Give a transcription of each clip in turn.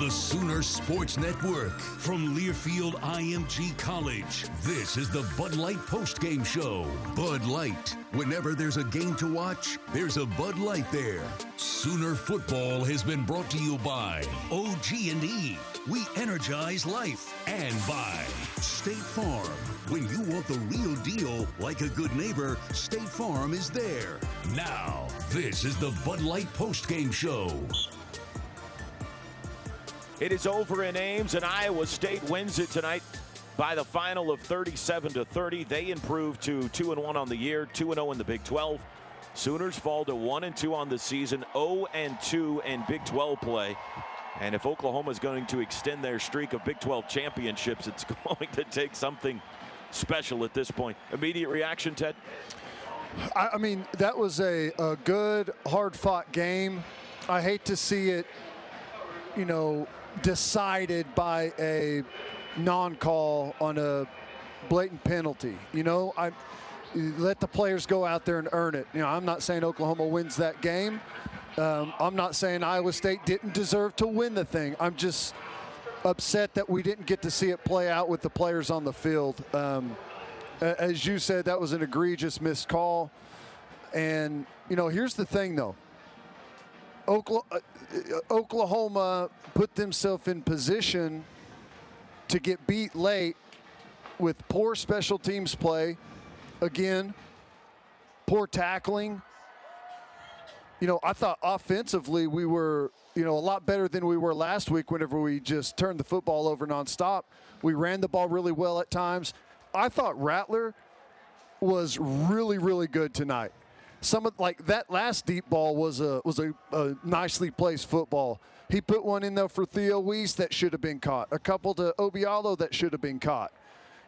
The Sooner Sports Network from Learfield IMG College, this is the Bud Light postgame show. Bud Light. Whenever there's a game to watch, there's a Bud Light there. Sooner football has been brought to you by OG&E. We energize life and by State Farm. When you want the real deal, like a good neighbor, State Farm is there. Now, this is the Bud Light postgame show. It is over in Ames, and Iowa State wins it tonight by the final of 37 to 30. They improve to 2 and 1 on the year, 2 and 0 in the Big 12. Sooners fall to 1 and 2 on the season, 0 and 2 in Big 12 play. And if Oklahoma is going to extend their streak of Big 12 championships, it's going to take something special at this point. Immediate reaction, Ted? I, mean, that was a, a good, hard fought game. I hate to see it, you know, decided by a non-call on a blatant penalty. You know, I let the players go out there and earn it. You know, I'm not saying Oklahoma wins that game. Um, I'm not saying Iowa State didn't deserve to win the thing. I'm just upset that we didn't get to see it play out with the players on the field. Um, as you said, that was an egregious missed call. And, you know, here's the thing, though. Oklahoma, uh, uh, Oklahoma put themselves in position to get beat late with poor special teams play. Again, poor tackling. You know, I thought offensively we were, you know, a lot better than we were last week whenever we just turned the football over nonstop. We ran the ball really well at times. I thought Rattler was really, really good tonight some of like that last deep ball was a was a, a, nicely placed football. He put one in there for Theo Wease that should have been caught. A couple to Obialo that should have been caught.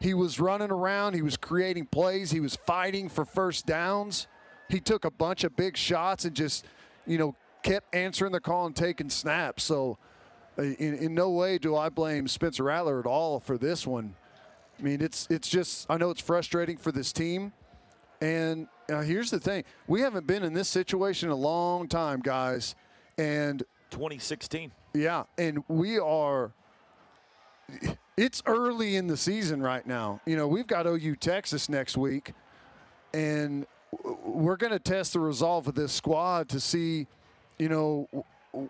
He was running around. He was creating plays. He was fighting for first downs. He took a bunch of big shots and just, you know, kept answering the call and taking snaps. So, uh, in, in no way do I blame Spencer Rattler at all for this one. I mean, it's it's just I know it's frustrating for this team, and now, here's the thing we haven't been in this situation in a long time, guys. And 2016. Yeah. And we are, it's early in the season right now. You know, we've got OU Texas next week, and we're going to test the resolve of this squad to see, you know,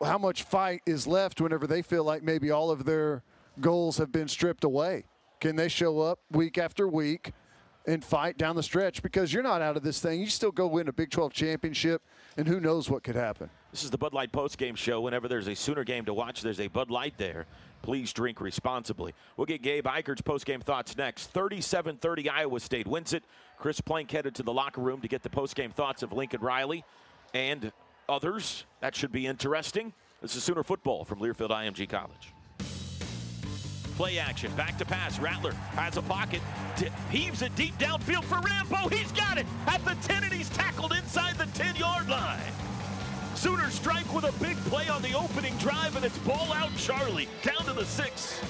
how much fight is left whenever they feel like maybe all of their goals have been stripped away. Can they show up week after week? And fight down the stretch because you're not out of this thing. You still go win a Big 12 championship, and who knows what could happen. This is the Bud Light postgame show. Whenever there's a Sooner game to watch, there's a Bud Light there. Please drink responsibly. We'll get Gabe Ikard's postgame thoughts next. 37 30 Iowa State wins it. Chris Plank headed to the locker room to get the postgame thoughts of Lincoln Riley and others. That should be interesting. This is Sooner football from Learfield IMG College. Play action, back to pass. Rattler has a pocket, heaves it deep downfield for Rambo. He's got it at the 10, and he's tackled inside the 10 yard line. Sooners strike with a big play on the opening drive, and it's ball out Charlie down to the six.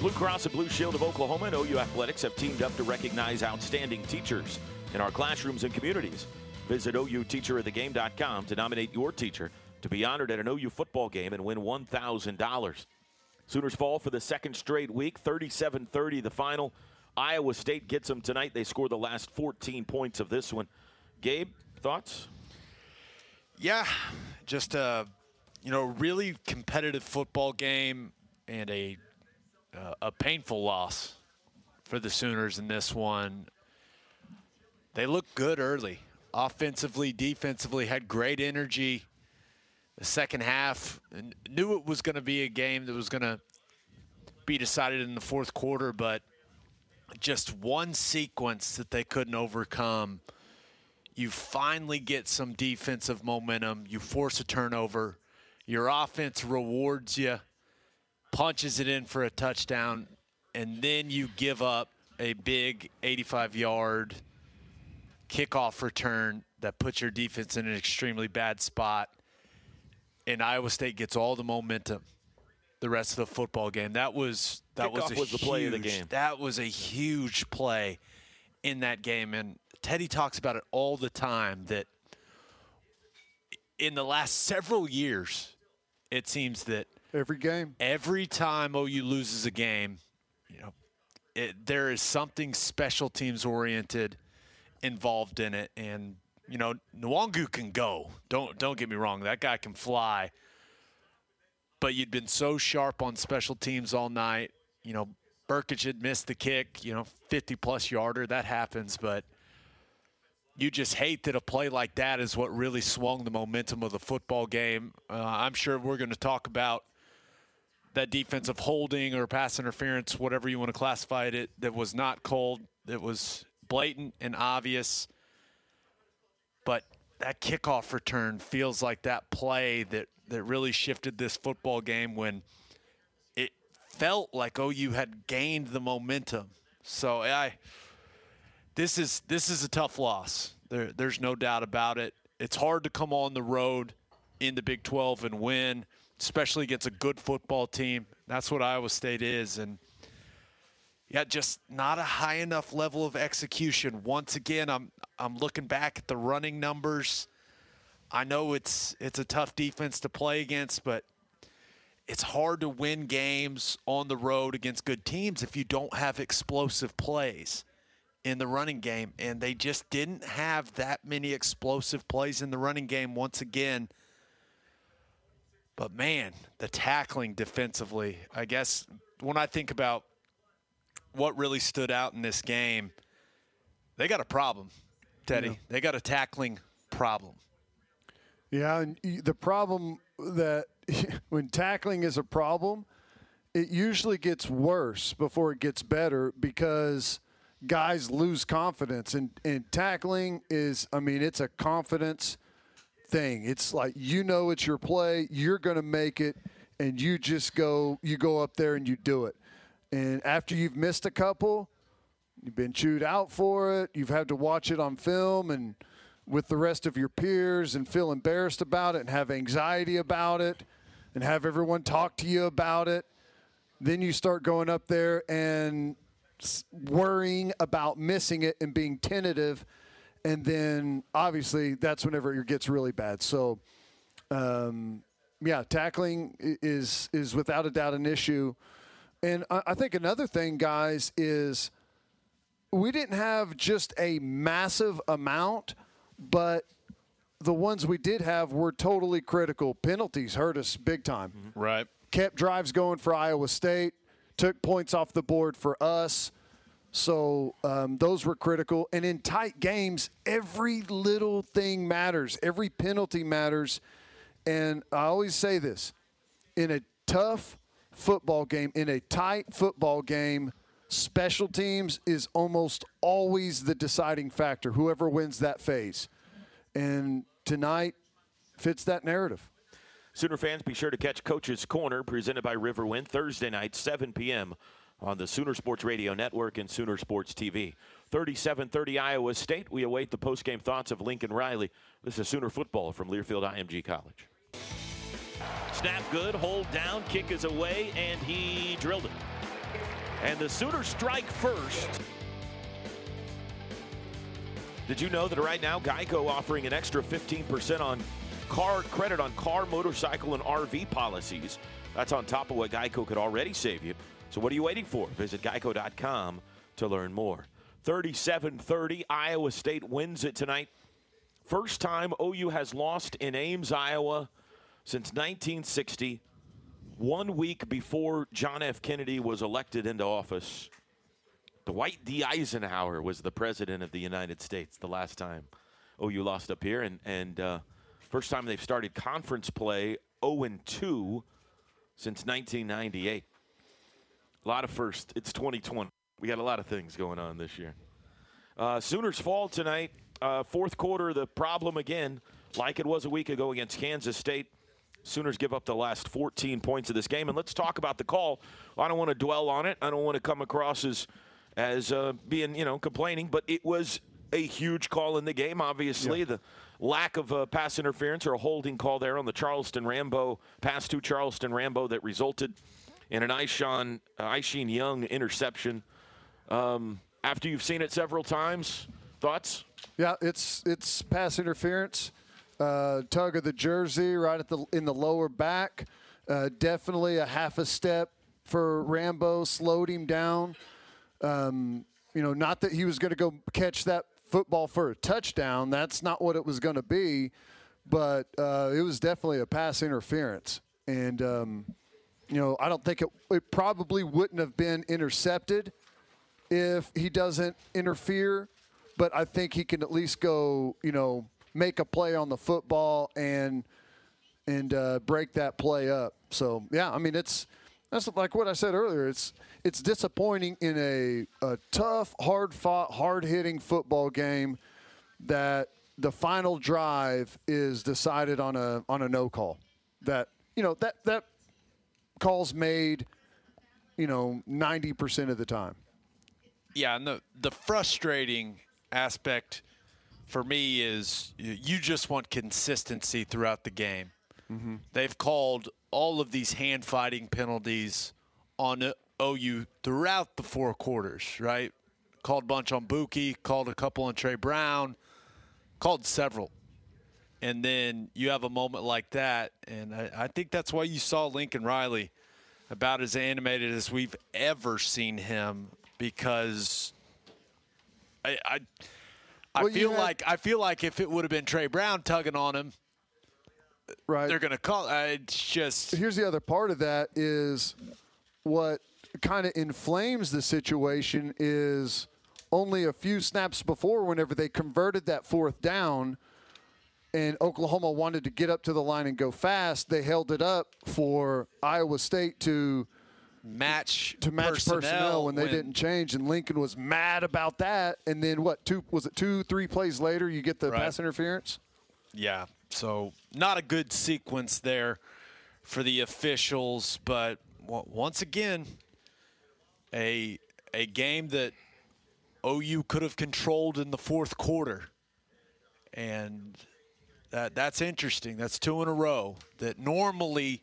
Blue Cross and Blue Shield of Oklahoma and OU Athletics have teamed up to recognize outstanding teachers in our classrooms and communities. Visit OUTeacherOfTheGame.com to nominate your teacher to be honored at an OU football game and win $1,000. Sooners fall for the second straight week, 37 30 the final. Iowa State gets them tonight. They score the last 14 points of this one. Gabe, thoughts? Yeah, just a you know really competitive football game and a uh, a painful loss for the Sooners in this one. They looked good early, offensively, defensively, had great energy the second half. Knew it was going to be a game that was going to be decided in the fourth quarter, but just one sequence that they couldn't overcome. You finally get some defensive momentum. You force a turnover. Your offense rewards you, punches it in for a touchdown, and then you give up a big 85 yard kickoff return that puts your defense in an extremely bad spot and Iowa State gets all the momentum the rest of the football game. That was that was, was huge, the play of the game. That was a huge play in that game, and Teddy talks about it all the time. That in the last several years, it seems that every game, every time OU loses a game, you know, it, there is something special teams oriented involved in it, and you know, Nwangwu can go. Don't don't get me wrong. That guy can fly. But you'd been so sharp on special teams all night. You know, Brkic had missed the kick, you know, 50 plus yarder. That happens, but you just hate that a play like that is what really swung the momentum of the football game. Uh, I'm sure we're going to talk about that defensive holding or pass interference, whatever you want to classify it, that was not called, that was blatant and obvious. That kickoff return feels like that play that, that really shifted this football game when it felt like OU had gained the momentum. So I this is this is a tough loss. There, there's no doubt about it. It's hard to come on the road in the Big 12 and win, especially against a good football team. That's what Iowa State is, and yeah, just not a high enough level of execution. Once again, I'm I'm looking back at the running numbers. I know it's it's a tough defense to play against, but it's hard to win games on the road against good teams if you don't have explosive plays in the running game. And they just didn't have that many explosive plays in the running game once again. But man, the tackling defensively, I guess when I think about what really stood out in this game, they got a problem. Teddy. Yeah. They got a tackling problem. Yeah, and the problem that when tackling is a problem, it usually gets worse before it gets better because guys lose confidence. And, and tackling is, I mean, it's a confidence thing. It's like you know it's your play, you're going to make it, and you just go, you go up there and you do it. And after you've missed a couple, You've been chewed out for it. You've had to watch it on film and with the rest of your peers and feel embarrassed about it and have anxiety about it and have everyone talk to you about it. Then you start going up there and worrying about missing it and being tentative. And then obviously that's whenever it gets really bad. So, um, yeah, tackling is is without a doubt an issue. And I think another thing, guys, is we didn't have just a massive amount, but the ones we did have were totally critical. Penalties hurt us big time. Mm-hmm. Right. Kept drives going for Iowa State, took points off the board for us. So um, those were critical. And in tight games, every little thing matters, every penalty matters. And I always say this in a tough football game, in a tight football game, special teams is almost always the deciding factor, whoever wins that phase. And tonight fits that narrative. Sooner fans, be sure to catch Coach's Corner, presented by Riverwind, Thursday night, 7 p.m. on the Sooner Sports Radio Network and Sooner Sports TV. 37-30 Iowa State. We await the post-game thoughts of Lincoln Riley. This is Sooner football from Learfield IMG College. Snap good, hold down, kick is away, and he drilled it. And the Sooners strike first. Did you know that right now Geico offering an extra 15% on car credit on car, motorcycle, and RV policies? That's on top of what Geico could already save you. So what are you waiting for? Visit geico.com to learn more. 37-30, Iowa State wins it tonight. First time OU has lost in Ames, Iowa since 1960, one week before John F. Kennedy was elected into office. Dwight D. Eisenhower was the president of the United States the last time OU lost up here, and and uh, first time they've started conference play 0 2 since 1998. A lot of first. It's 2020. We got a lot of things going on this year. Uh, Sooners fall tonight. Uh, fourth quarter, the problem again, like it was a week ago against Kansas State. Sooners give up the last 14 points of this game. And let's talk about the call. I don't want to dwell on it. I don't want to come across as as uh, being, you know, complaining, but it was a huge call in the game. Obviously, yeah. the lack of uh, pass interference or a holding call there on the Charleston Rambo pass to Charleston Rambo that resulted in an Isheem, uh, Young interception. Um, after you've seen it several times, thoughts? Yeah, it's it's pass interference uh, tug of the jersey right at the in the lower back. Uh, definitely a half a step for Rambo, slowed him down. Um, you know, not that he was going to go catch that football for a touchdown. That's not what it was going to be, but uh, it was definitely a pass interference. And um, you know, I don't think it, it probably wouldn't have been intercepted if he doesn't interfere. But I think he can at least go, you know, make a play on the football and and uh, break that play up. So yeah, I mean it's that's like what I said earlier. It's it's disappointing in a, a tough, hard fought, hard hitting football game that the final drive is decided on a on a no call. That you know that that calls made, you know, ninety percent of the time. Yeah, and the the frustrating aspect for me is you just want consistency throughout the game. Mm-hmm. They've called all of these hand fighting penalties on OU throughout the four quarters, right? Called a bunch on Buki, called a couple on Tre Brown, called several. And then you have a moment like that, and I, I think that's why you saw Lincoln Riley about as animated as we've ever seen him because I, I I well, feel had, like I feel like if it would have been Tre Brown tugging on him, right? They're going to call. Uh, it's just here's the other part of that is what kind of inflames the situation is only a few snaps before, whenever they converted that fourth down, and Oklahoma wanted to get up to the line and go fast, they held it up for Iowa State to match to match personnel, personnel when they when didn't change, and Lincoln was mad about that. And then what? Two was it two, three plays later, you get the right. pass interference. Yeah, so not a good sequence there for the officials, but once again, a a game that OU could have controlled in the fourth quarter, and that that's interesting. That's two in a row. That normally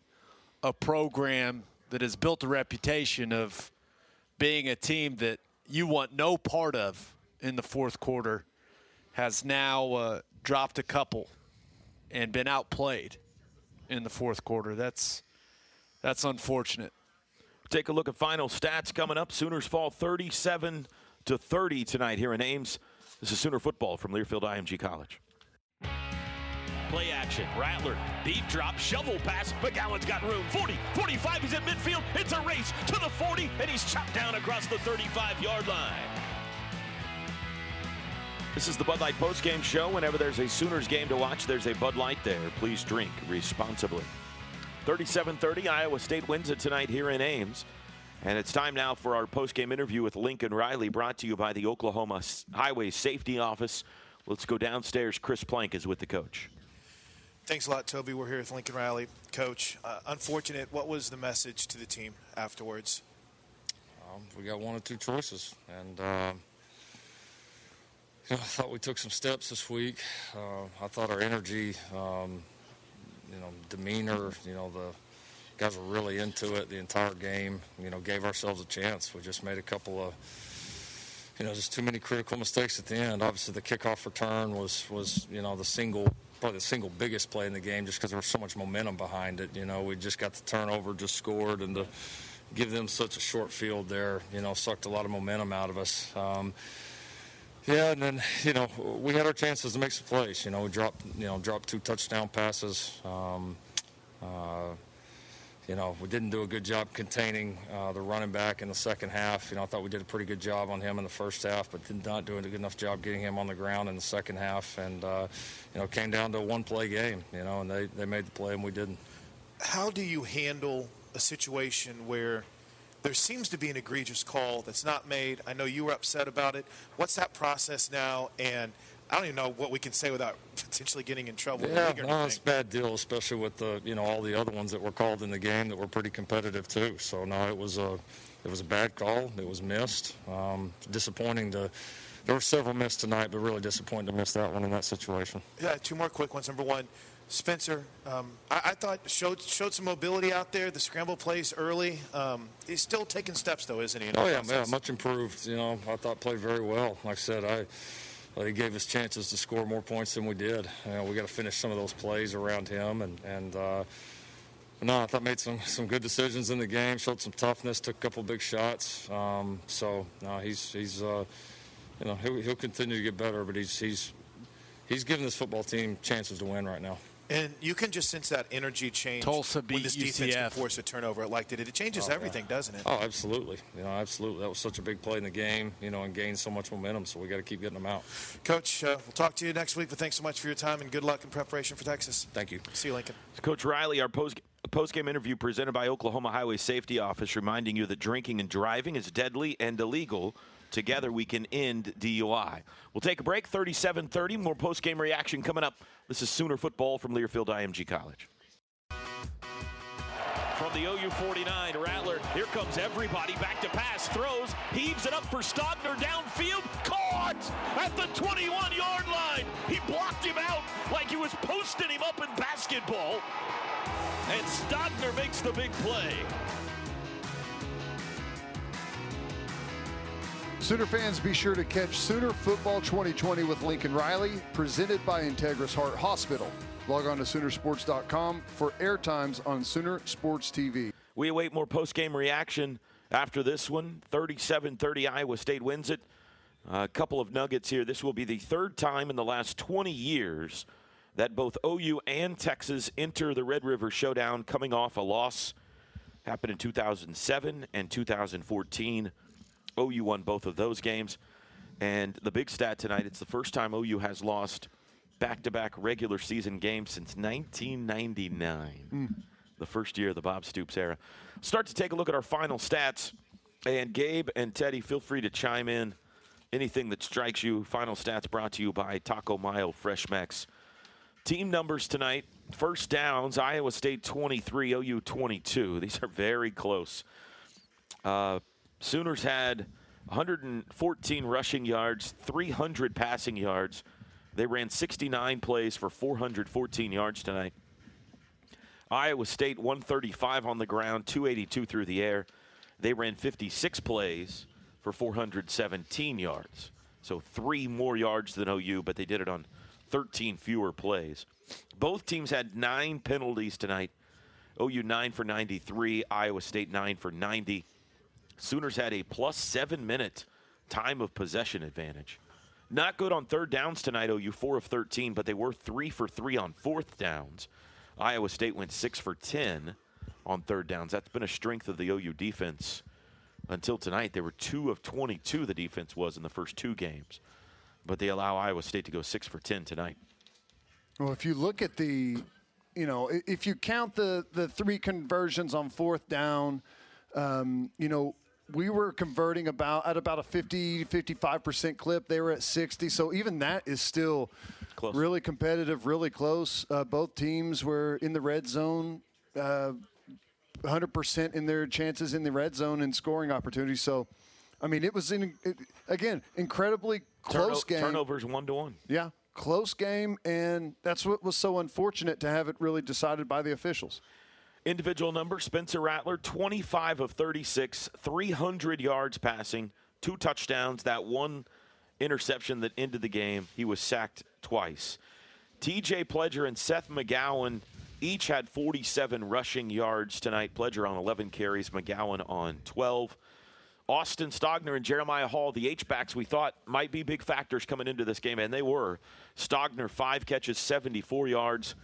a program that has built a reputation of being a team that you want no part of in the fourth quarter has now uh, dropped a couple and been outplayed in the fourth quarter. That's that's unfortunate. Take a look at final stats coming up. Sooners fall 37 to 30 tonight here in Ames. This is Sooner football from Learfield IMG College. Play action. Rattler, deep drop, shovel pass. McGowan's got room. 40, 45, he's at midfield. It's a race to the 40, and he's chopped down across the 35 yard line. This is the Bud Light postgame show. Whenever there's a Sooners game to watch, there's a Bud Light there. Please drink responsibly. 37-30, Iowa State wins it tonight here in Ames. And it's time now for our postgame interview with Lincoln Riley, brought to you by the Oklahoma Highway Safety Office. Let's go downstairs. Chris Plank is with the coach. Thanks a lot, Toby. We're here with Lincoln Riley. Coach, uh, unfortunate. What was the message to the team afterwards? Um, we got one or two choices, and uh, you know, I thought we took some steps this week. Uh, I thought our energy, um, you know, demeanor, you know, the guys were really into it the entire game. You know, gave ourselves a chance. We just made a couple of, you know, just too many critical mistakes at the end. Obviously, the kickoff return was was you know the single probably the single biggest play in the game just because there was so much momentum behind it. You know, we just got the turnover, just scored, and to give them such a short field there, you know, sucked a lot of momentum out of us. Um, yeah, and then you know we had our chances to make some plays. You know, we dropped you know dropped two touchdown passes. Um, uh, you know, we didn't do a good job containing uh, the running back in the second half. You know, I thought we did a pretty good job on him in the first half, but did not do a good enough job getting him on the ground in the second half. And, uh, you know, came down to a one play game, you know, and they, they made the play and we didn't. How do you handle a situation where there seems to be an egregious call that's not made? I know you were upset about it. What's that process now? And I don't even know what we can say without potentially getting in trouble. Yeah, no, it's a bad deal, especially with the you know all the other ones that were called in the game that were pretty competitive too. So no, it was a it was a bad call. It was missed. Um, disappointing to. There were several missed tonight, but really disappointing to miss that one in that situation. Yeah, two more quick ones. Number one, Spencer, um, I, I, thought showed showed some mobility out there. The scramble plays early. Um, he's still taking steps though, isn't he? Oh yeah, yeah, much improved. You know, I thought played very well. Like I said, I he gave us chances to score more points than we did. You know, we got to finish some of those plays around him, and and uh, no, I thought made some some good decisions in the game. Showed some toughness, took a couple big shots. Um, so no, he's he's uh, you know he'll, he'll continue to get better, but he's he's he's giving this football team chances to win right now. And you can just sense that energy change Tulsa beat when this defense UCF. can force a turnover like it. It changes oh, everything, yeah. doesn't it? Oh, absolutely. You know, absolutely. That was such a big play in the game. You know, and gained so much momentum. So we got to keep getting them out. Coach, uh, we'll talk to you next week. But thanks so much for your time and good luck in preparation for Texas. Thank you. See you, Lincoln. Coach Riley, our post post-game interview presented by Oklahoma Highway Safety Office, reminding you that drinking and driving is deadly and illegal. Together we can end DUI. We'll take a break. 37-30. More post-game reaction coming up. This is Sooner football from Learfield IMG College. From the OU 49, Rattler. Here comes everybody back to pass. Throws, heaves it up for Stogner downfield. Caught at the 21 yard line. He blocked him out like he was posting him up in basketball. And Stogner makes the big play. Sooner fans, be sure to catch Sooner Football 2020 with Lincoln Riley, presented by Integris Heart Hospital. Log on to Soonersports.com for airtimes on Sooner Sports TV. We await more post-game reaction after this one. 37-30, Iowa State wins it. A couple of nuggets here. This will be the third time in the last 20 years that both OU and Texas enter the Red River Showdown coming off a loss. Happened in 2007 and 2014. OU won both of those games. And the big stat tonight, it's the first time OU has lost back-to-back regular season games since 1999. Mm. The first year of the Bob Stoops era. Start to take a look at our final stats. And Gabe and Teddy, feel free to chime in. Anything that strikes you. Final stats brought to you by Taco Mayo Fresh Mex. Team numbers tonight. First downs, Iowa State 23, OU 22. These are very close. Uh, Sooners had 114 rushing yards, 300 passing yards. They ran 69 plays for 414 yards tonight. Iowa State 135 on the ground, 282 through the air. They ran 56 plays for 417 yards. So three more yards than OU, but they did it on 13 fewer plays. Both teams had nine penalties tonight. OU 9 for 93, Iowa State 9 for 90. Sooners had a plus seven minute time of possession advantage. Not good on third downs tonight, OU 4 of 13, but they were 3 for 3 on fourth downs. Iowa State went 6 for 10 on third downs. That's been a strength of the OU defense until tonight. They were 2 of 22, the defense was in the first two games. But they allow Iowa State to go 6 for 10 tonight. Well, if you look at the, you know, if you count the the three conversions on fourth down, um, you know, we were converting about at about a 50 55% clip. They were at 60 so even that is still close. really competitive really close. Uh, both teams were in the red zone uh, 100% in their chances in the red zone and scoring opportunities. So i mean it was in it, again incredibly close Turno- game. Turnovers 1 to 1. yeah close game. And that's what was so unfortunate to have it really decided by the officials Individual number Spencer Rattler, 25 of 36, 300 yards passing, two touchdowns, that one interception that ended the game. He was sacked twice. TJ Pledger and Seth McGowan each had 47 rushing yards tonight. Pledger on 11 carries, McGowan on 12. Austin Stogner and Jeremiah Hall, the H-backs we thought might be big factors coming into this game, and they were. Stogner, five catches, 74 yards.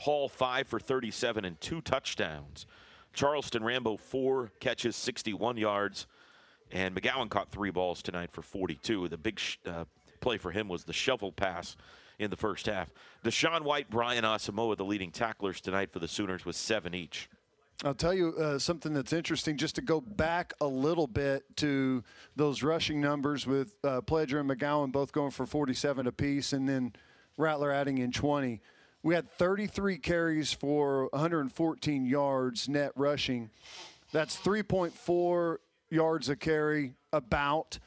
Hall, five for 37 and two touchdowns. Charleston Rambo, four catches, 61 yards. And McGowan caught three balls tonight for 42. The big uh, play for him was the shovel pass in the first half. DaShaun White, Brian Asamoah, the leading tacklers tonight for the Sooners, with seven each. I'll tell you uh, something that's interesting, just to go back a little bit to those rushing numbers with uh, Pledger and McGowan both going for 47 apiece, and then Rattler adding in 20. We had 33 carries for 114 yards net rushing. That's 3.4 yards a carry, about.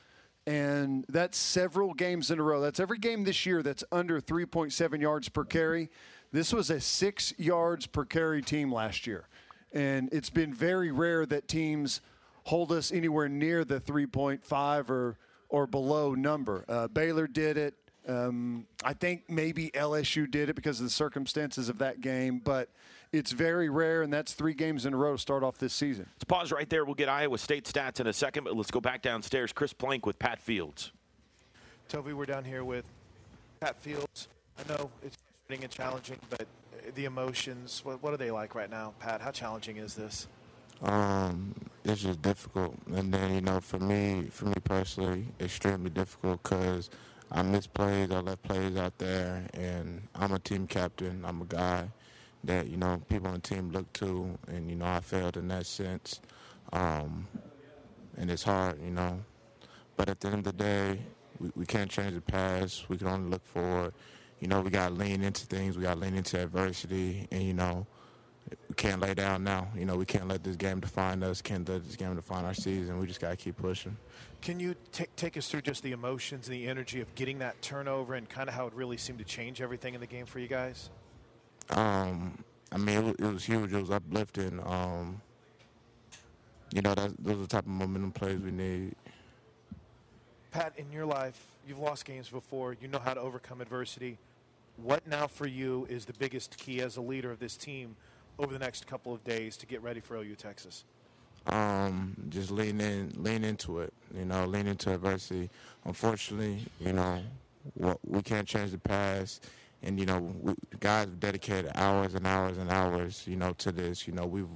And that's several games in a row. That's every game this year that's under 3.7 yards per carry. This was a six yards per carry team last year. And it's been very rare that teams hold us anywhere near the 3.5 or, or below number. Uh, Baylor did it. Um, I think maybe LSU did it because of the circumstances of that game, but it's very rare, and that's three games in a row to start off this season. Let's pause right there. We'll get Iowa State stats in a second, but let's go back downstairs. Chris Plank with Pat Fields. Toby, we're down here with Pat Fields. I know it's frustrating and challenging, but the emotions, what, what are they like right now, Pat? How challenging is this? Um, it's just difficult, and then you know, for me, for me personally, extremely difficult because I miss plays, I left plays out there, and I'm a team captain. I'm a guy that you know people on the team look to, and you know I failed in that sense, um, and it's hard, you know. But at the end of the day, we, we can't change the past. We can only look forward. You know, we got to lean into things. We got to lean into adversity, and you know, we can't lay down now. You know, we can't let this game define us. Can't let this game define our season. We just got to keep pushing. Can you t- take us through just the emotions and the energy of getting that turnover and kind of how it really seemed to change everything in the game for you guys? Um, I mean, it was, it was huge. It was uplifting. Um, you know, that, those are the type of momentum plays we need. Pat, in your life, you've lost games before. You know how to overcome adversity. What now for you is the biggest key as a leader of this team over the next couple of days to get ready for OU Texas? Um, just lean in, lean into it. You know, lean into adversity. Unfortunately, you know, we can't change the past, and you know, we, guys have dedicated hours and hours and hours, you know, to this. You know, we've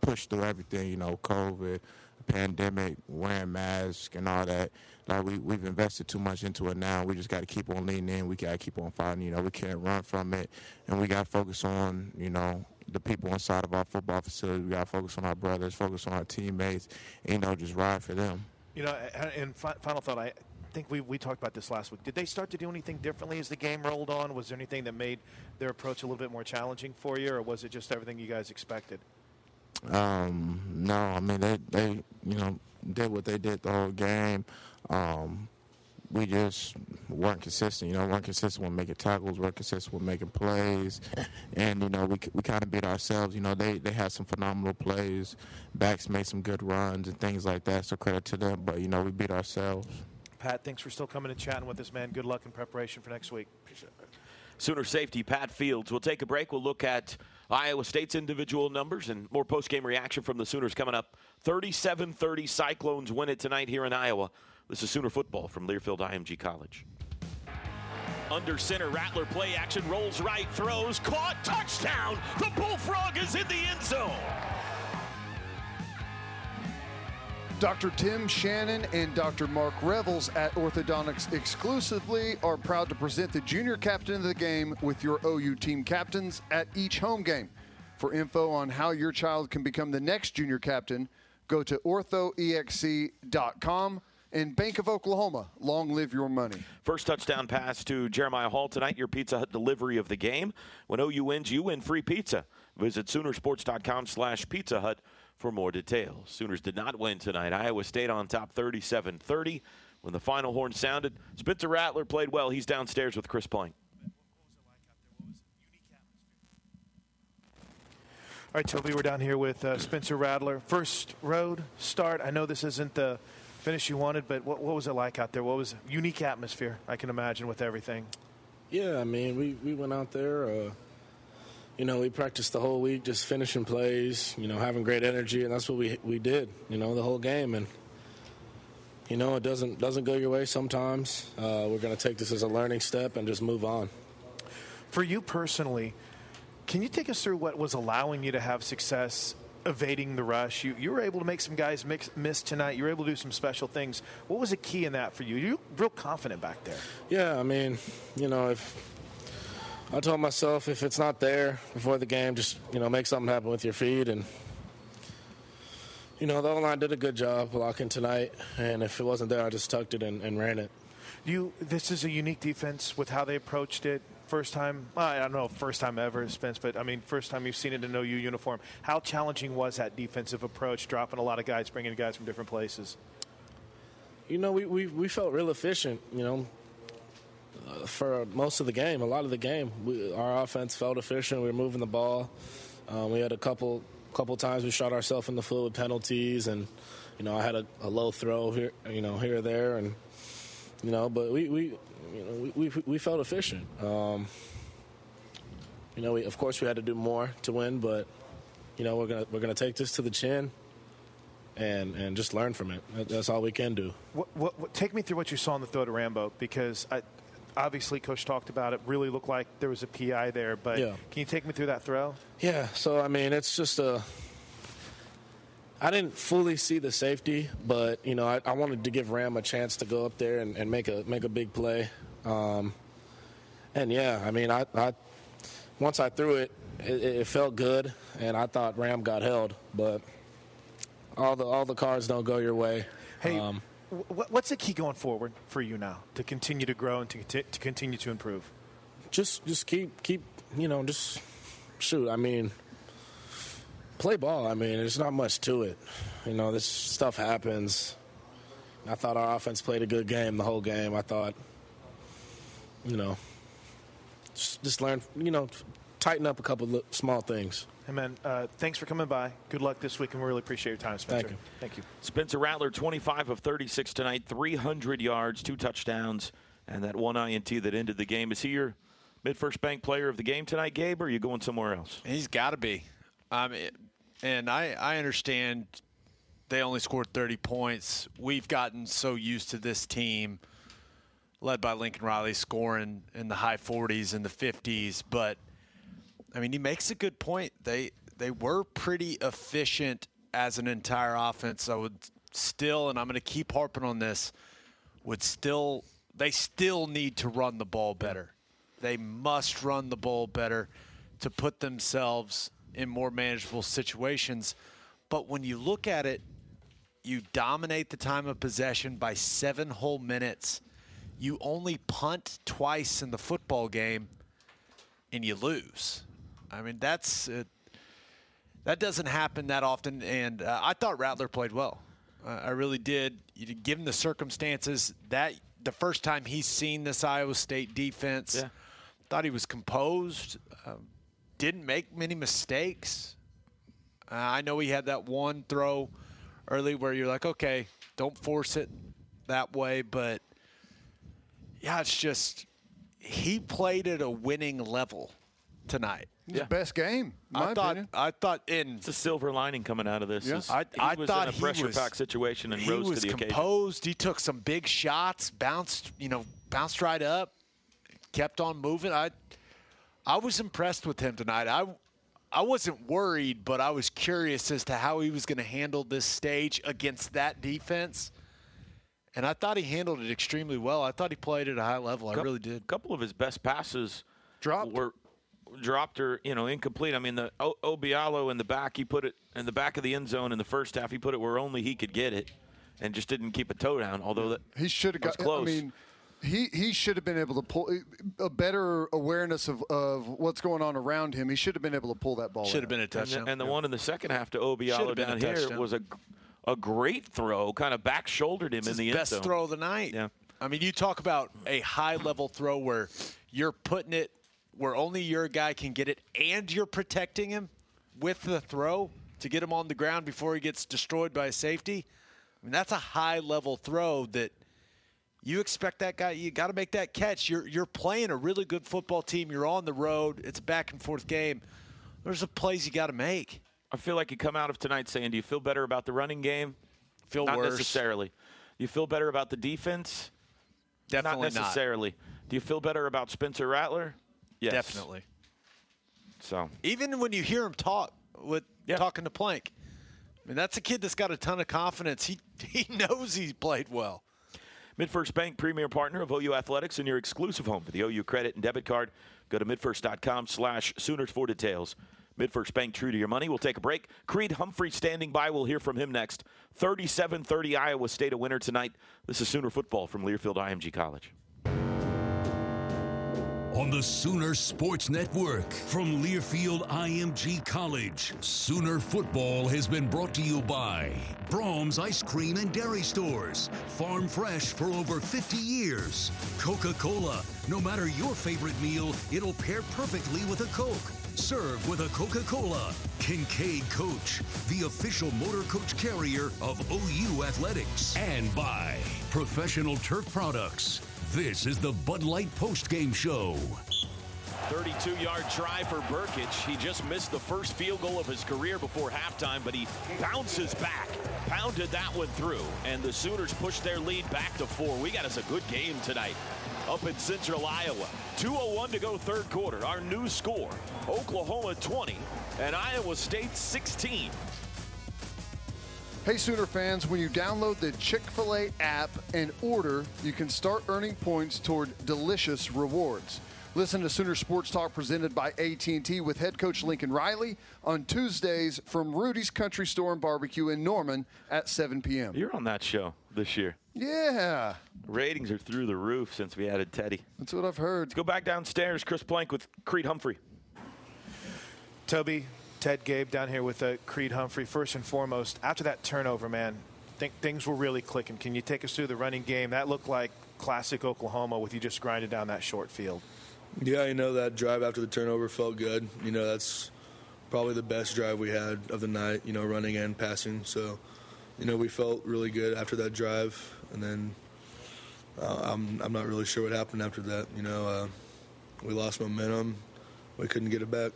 pushed through everything. You know, COVID, pandemic, wearing masks, and all that. Like we we've invested too much into it now. We just got to keep on leaning in. We got to keep on fighting. You know, we can't run from it, and we got to focus on you know the people inside of our football facility. We got to focus on our brothers, focus on our teammates, and, you know, just ride for them. You know, and final thought, I think we, we talked about this last week. Did they start to do anything differently as the game rolled on? Was there anything that made their approach a little bit more challenging for you, or was it just everything you guys expected? Um, no, I mean they they you know did what they did the whole game. Um, we just weren't consistent. You know, weren't consistent with making tackles, weren't consistent with making plays, and you know we we kind of beat ourselves. You know, they they had some phenomenal plays, backs made some good runs and things like that. So credit to them, but you know we beat ourselves. Pat, thanks for still coming and chatting with us, man. Good luck in preparation for next week. Sooner safety, Pat Fields. We'll take a break. We'll look at Iowa State's individual numbers and more post game reaction from the Sooners coming up. 37 30 Cyclones win it tonight here in Iowa. This is Sooner football from Learfield IMG College. Under center, Rattler play action, rolls right, throws, caught, touchdown! The Bullfrog is in the end zone! Dr. Tim Shannon and Dr. Mark Revels at Orthodontics exclusively are proud to present the junior captain of the game with your OU team captains at each home game. For info on how your child can become the next junior captain, go to orthoexc.com and Bank of Oklahoma. Long live your money. First touchdown pass to Jeremiah Hall tonight, your Pizza Hut delivery of the game. When OU wins, you win free pizza. Visit Soonersports.com slash Pizza Hut for more details. Sooners did not win tonight. Iowa State on top 37-30. When the final horn sounded, Spencer Rattler played well. He's downstairs with Chris Plank. All right, Toby, we're down here with uh, Spencer Rattler. First road start. I know this isn't the finish you wanted, but what, what was it like out there? What was unique atmosphere? I can imagine with everything. Yeah, I mean, we, we went out there. Uh, you know, we practiced the whole week, just finishing plays. You know, having great energy, and that's what we we did. You know, the whole game, and you know, it doesn't doesn't go your way sometimes. Uh, we're going to take this as a learning step and just move on. For you personally, can you take us through what was allowing you to have success evading the rush? You, you were able to make some guys mix, miss tonight. You were able to do some special things. What was the key in that for you? You real confident back there. Yeah, I mean, you know, if I told myself if it's not there before the game, just you know, make something happen with your feet and. You know, the O-line did a good job blocking tonight, and if it wasn't there, I just tucked it and, and ran it. You, this is a unique defense with how they approached it. First time, I don't know, first time ever, Spence, but I mean, first time you've seen it in OU uniform. How challenging was that defensive approach, dropping a lot of guys, bringing guys from different places? You know, we, we, we felt real efficient, you know, uh, for most of the game, a lot of the game. We, our offense felt efficient. We were moving the ball. Um, we had a couple couple times we shot ourselves in the foot with penalties, and you know I had a, a, low throw here, you know here or there, and you know, but we we you know we we, we felt efficient. Um, you know, we, of course we had to do more to win, but you know we're gonna we're gonna take this to the chin. And, and just learn from it. That's all we can do. What, what, what, take me through what you saw in the throw to Rambo because I, obviously coach talked about it really looked like there was a pi there but yeah. can you take me through that throw yeah so i mean it's just a i didn't fully see the safety but you know i, I wanted to give ram a chance to go up there and, and make a make a big play um, and yeah i mean I, I once i threw it, it it felt good and i thought ram got held but all the all the cards don't go your way hey um, what's the key going forward for you now to continue to grow and to, to continue to improve? Just just keep keep you know just shoot. I mean, play ball. I mean, there's not much to it. You know, this stuff happens. I thought our offense played a good game the whole game. I thought, you know, just, just learn. You know, tighten up a couple of small things. Hey, man, uh, thanks for coming by. Good luck this week, and we really appreciate your time, Spencer. Thank you. Thank you. Spencer Rattler, 25 of 36 tonight, 300 yards, two touchdowns, and that one INT that ended the game. Is he your MidFirst Bank player of the game tonight, Gabe, or are you going somewhere else? He's got to be. Um, and I, I understand they only scored 30 points. We've gotten so used to this team, led by Lincoln Riley, scoring in the high 40s and the 50s, but – I mean, he makes a good point. They they were pretty efficient as an entire offense. I would still, and I'm going to keep harping on this, would still they still need to run the ball better. They must run the ball better to put themselves in more manageable situations. But when you look at it, you dominate the time of possession by seven whole minutes. You only punt twice in the football game, and you lose. I mean, that's uh, that doesn't happen that often. And uh, I thought Rattler played well. Uh, I really did. You, given the circumstances, that the first time he's seen this Iowa State defense, yeah. thought he was composed. Um, didn't make many mistakes. Uh, I know he had that one throw early where you're like, okay, don't force it that way, but yeah, it's just he played at a winning level tonight. Yeah. best game. I thought. Opinion. I thought in it's a silver lining coming out of this. Yeah. Is I, he I was thought in a pressure was, pack situation and he rose was to the occasion. He was composed. He took some big shots, bounced, you know, bounced right up, kept on moving. I I was impressed with him tonight. I I wasn't worried, but I was curious as to how he was going to handle this stage against that defense. And I thought he handled it extremely well. I thought he played at a high level. I really did. A couple of his best passes dropped were dropped or you know incomplete. I mean, the o- Obialo in the back, he put it in the back of the end zone in the first half. He put it where only he could get it, and just didn't keep a toe down. Although that He should have got. close. I mean, he he should have been able to pull a better awareness of, of what's going on around him. He should have been able to pull that ball. Should have been a and touchdown. the, and the one in the second half to Should Obialo have been down here touchdown. was a a great throw, kind of back shouldered him It's in his the end best zone. throw of the night. Yeah. I mean, you talk about a high level throw where you're putting it where only your guy can get it and you're protecting him with the throw to get him on the ground before he gets destroyed by safety. I mean, that's a high level throw that you expect that guy you got to make that catch. You're you're playing a really good football team. You're on the road. It's a back and forth game. There's a plays you got to make. I feel like you come out of tonight saying, "Do you feel better about the running game?" Feel not worse. necessarily. Do you feel better about the defense? Definitely not necessarily. Do you feel better about Spencer Rattler? Yes. Definitely. So Even when you hear him talk with Yeah. talking to Plank, I mean that's a kid that's got a ton of confidence. He he knows he's played well. MidFirst Bank, premier partner of OU Athletics, and your exclusive home for the OU credit and debit card. Go to midfirst.com slash Sooners for details. MidFirst Bank, true to your money. We'll take a break. Creed Humphrey standing by. We'll hear from him next. 37-30 Iowa State a winner tonight. This is Sooner football from Learfield IMG College. On the Sooner Sports Network from Learfield IMG College, Sooner football has been brought to you by Braum's Ice Cream and Dairy Stores, farm fresh for over 50 years. Coca Cola, no matter your favorite meal, it'll pair perfectly with a Coke. Serve with a Coca Cola. Kincaid Coach, the official motor coach carrier of OU Athletics. And by Professional Turf Products. This is the Bud Light Post Game Show. 32-yard try for Brkic. He just missed the first field goal of his career before halftime, but he bounces back, pounded that one through, and the Sooners push their lead back to four. We got us a good game tonight up in central Iowa. 2.01 to go third quarter. Our new score, Oklahoma 20 and Iowa State 16. Hey, Sooner fans, when you download the Chick fil A app and order, you can start earning points toward delicious rewards. Listen to Sooner Sports Talk presented by AT&T with head coach Lincoln Riley on Tuesdays from Rudy's Country Store and Barbecue in Norman at 7 p.m. You're on that show this year. Yeah, Ratings are through the roof since we added Teddy. that's what I've heard. Let's go back downstairs. Chris Plank with Creed Humphrey. Toby, Ted Gabe down here with uh, Creed Humphrey. First and foremost, after that turnover, man, think things were really clicking. Can you take us through the running game? That looked like classic Oklahoma with you just grinding down that short field. Yeah, you know that drive after the turnover felt good. You know that's probably the best drive we had of the night. You know, running and passing. So, you know, we felt really good after that drive, and then uh, I'm I'm not really sure what happened after that. You know, uh, we lost momentum. We couldn't get it back.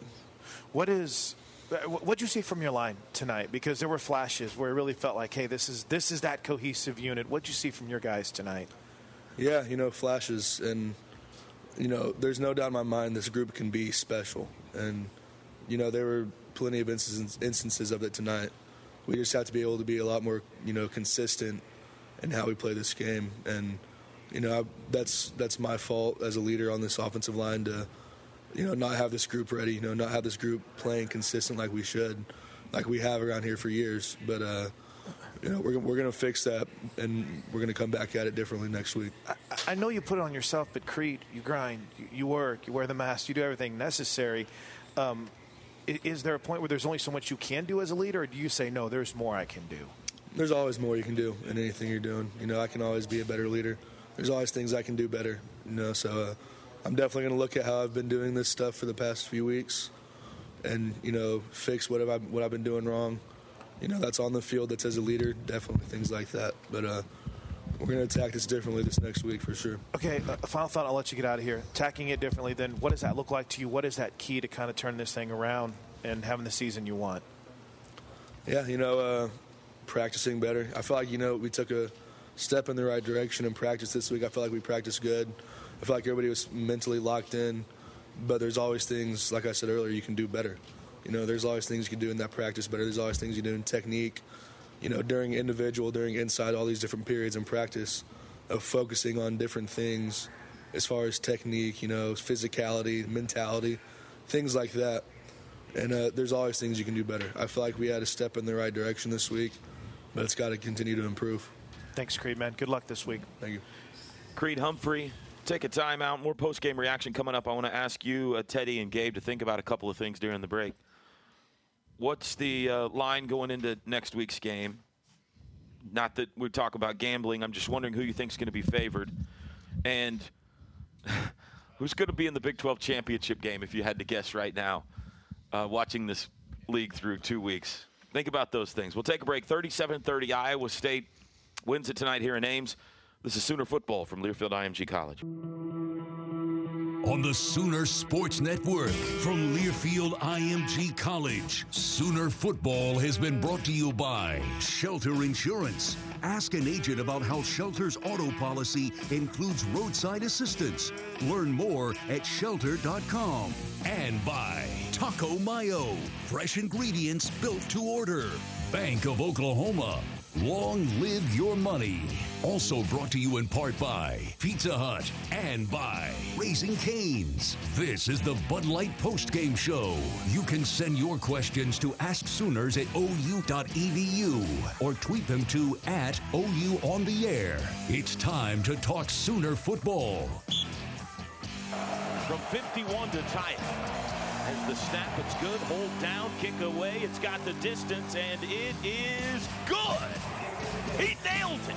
What is Uh, what you see from your line tonight? Because there were flashes where it really felt like, hey, this is this is that cohesive unit. What'd you see from your guys tonight? Yeah, you know, flashes, and you know, there's no doubt in my mind this group can be special, and you know, there were plenty of instances instances of it tonight. We just have to be able to be a lot more, you know, consistent in how we play this game, and you know, I, that's that's my fault as a leader on this offensive line to, you know, not have this group ready, you know, not have this group playing consistent like we should, like we have around here for years, but. uh you know, we're, we're going to fix that, and we're going to come back at it differently next week. I know you put it on yourself, but Creed, you grind, you, you work, you wear the mask, you do everything necessary. Um, i- is there a point where there's only so much you can do as a leader, or do you say no? There's more I can do. There's always more you can do in anything you're doing. You know, I can always be a better leader. There's always things I can do better. You know, so uh, I'm definitely going to look at how I've been doing this stuff for the past few weeks, and you know, fix what have I what I've been doing wrong. You know, that's on the field. That's as a leader, definitely things like that. But uh, we're going to attack this differently this next week for sure. Okay, uh, final thought. I'll let you get out of here. Attacking it differently. Then, what does that look like to you? What is that key to kind of turn this thing around and having the season you want? Yeah, you know, uh, practicing better. I feel like you know we took a step in the right direction in practice this week. I feel like we practiced good. I feel like everybody was mentally locked in, but there's always things, like I said earlier, you can do better. You know, there's always things you can do in that practice better. There's always things you do in technique, you know, during individual, during inside, all these different periods in practice of focusing on different things as far as technique, you know, physicality, mentality, things like that. And uh, there's always things you can do better. I feel like we had a step in the right direction this week, but it's got to continue to improve. Thanks, Creed, man. Good luck this week. Thank you. Creed Humphrey, take a timeout. More post game reaction coming up. I want to ask you, uh, Teddy and Gabe, to think about a couple of things during the break. What's the uh, line going into next week's game? Not that we talk about gambling. I'm just wondering who you think is going to be favored, and who's going to be in the Big 12 championship game. If you had to guess right now, uh, watching this league through two weeks, think about those things. We'll take a break. 37-30, Iowa State wins it tonight here in Ames. This is Sooner football from Learfield IMG College. On the Sooner Sports Network from Learfield IMG College, Sooner football has been brought to you by Shelter Insurance. Ask an agent about how Shelter's auto policy includes roadside assistance. Learn more at shelter.com. And by Taco Mayo, fresh ingredients built to order. Bank of Oklahoma. Long live your money. Also brought to you in part by Pizza Hut and by Raising Canes. This is the Bud Light Post Game show. You can send your questions to Ask Sooners at ou.edu or tweet them to at OU on the air. It's time to talk Sooner football. From 51 to tie it. The snap, it's good. Hold down, kick away. It's got the distance, and it is good. He nailed it.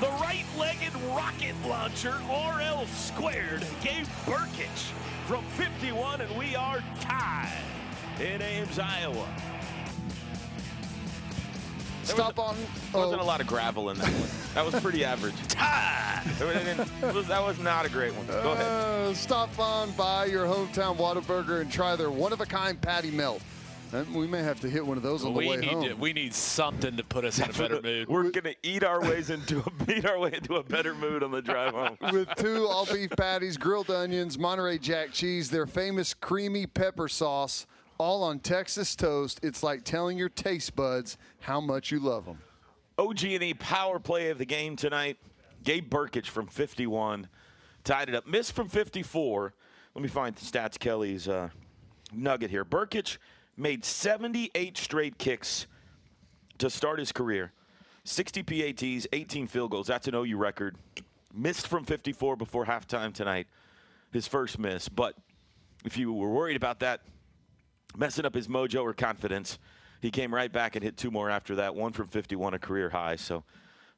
The right-legged rocket launcher, RL squared, Gabe Brkic from 51, and we are tied in Ames, Iowa. Stop on. There wasn't oh. a lot of gravel in that one. That was pretty average. That was, that was not a great one. Go ahead. Uh, stop on by your hometown Whataburger and try their one-of-a-kind patty melt. And we may have to hit one of those on the we way need home. to, we need something to put us in a better mood. We're gonna eat our ways into a beat our way into a better mood on the drive home. with two all beef patties, grilled onions, Monterey Jack cheese, their famous creamy pepper sauce, all on Texas toast. It's like telling your taste buds how much you love them. OG&E power play of the game tonight. Gabe Brkic from 51 tied it up. Missed from 54. Let me find Stats Kelly's uh, nugget here. Brkic made 78 straight kicks to start his career. 60 PATs, 18 field goals. That's an OU record. Missed from 54 before halftime tonight. His first miss. But if you were worried about that messing up his mojo or confidence, he came right back and hit two more after that. One from 51, a career high. So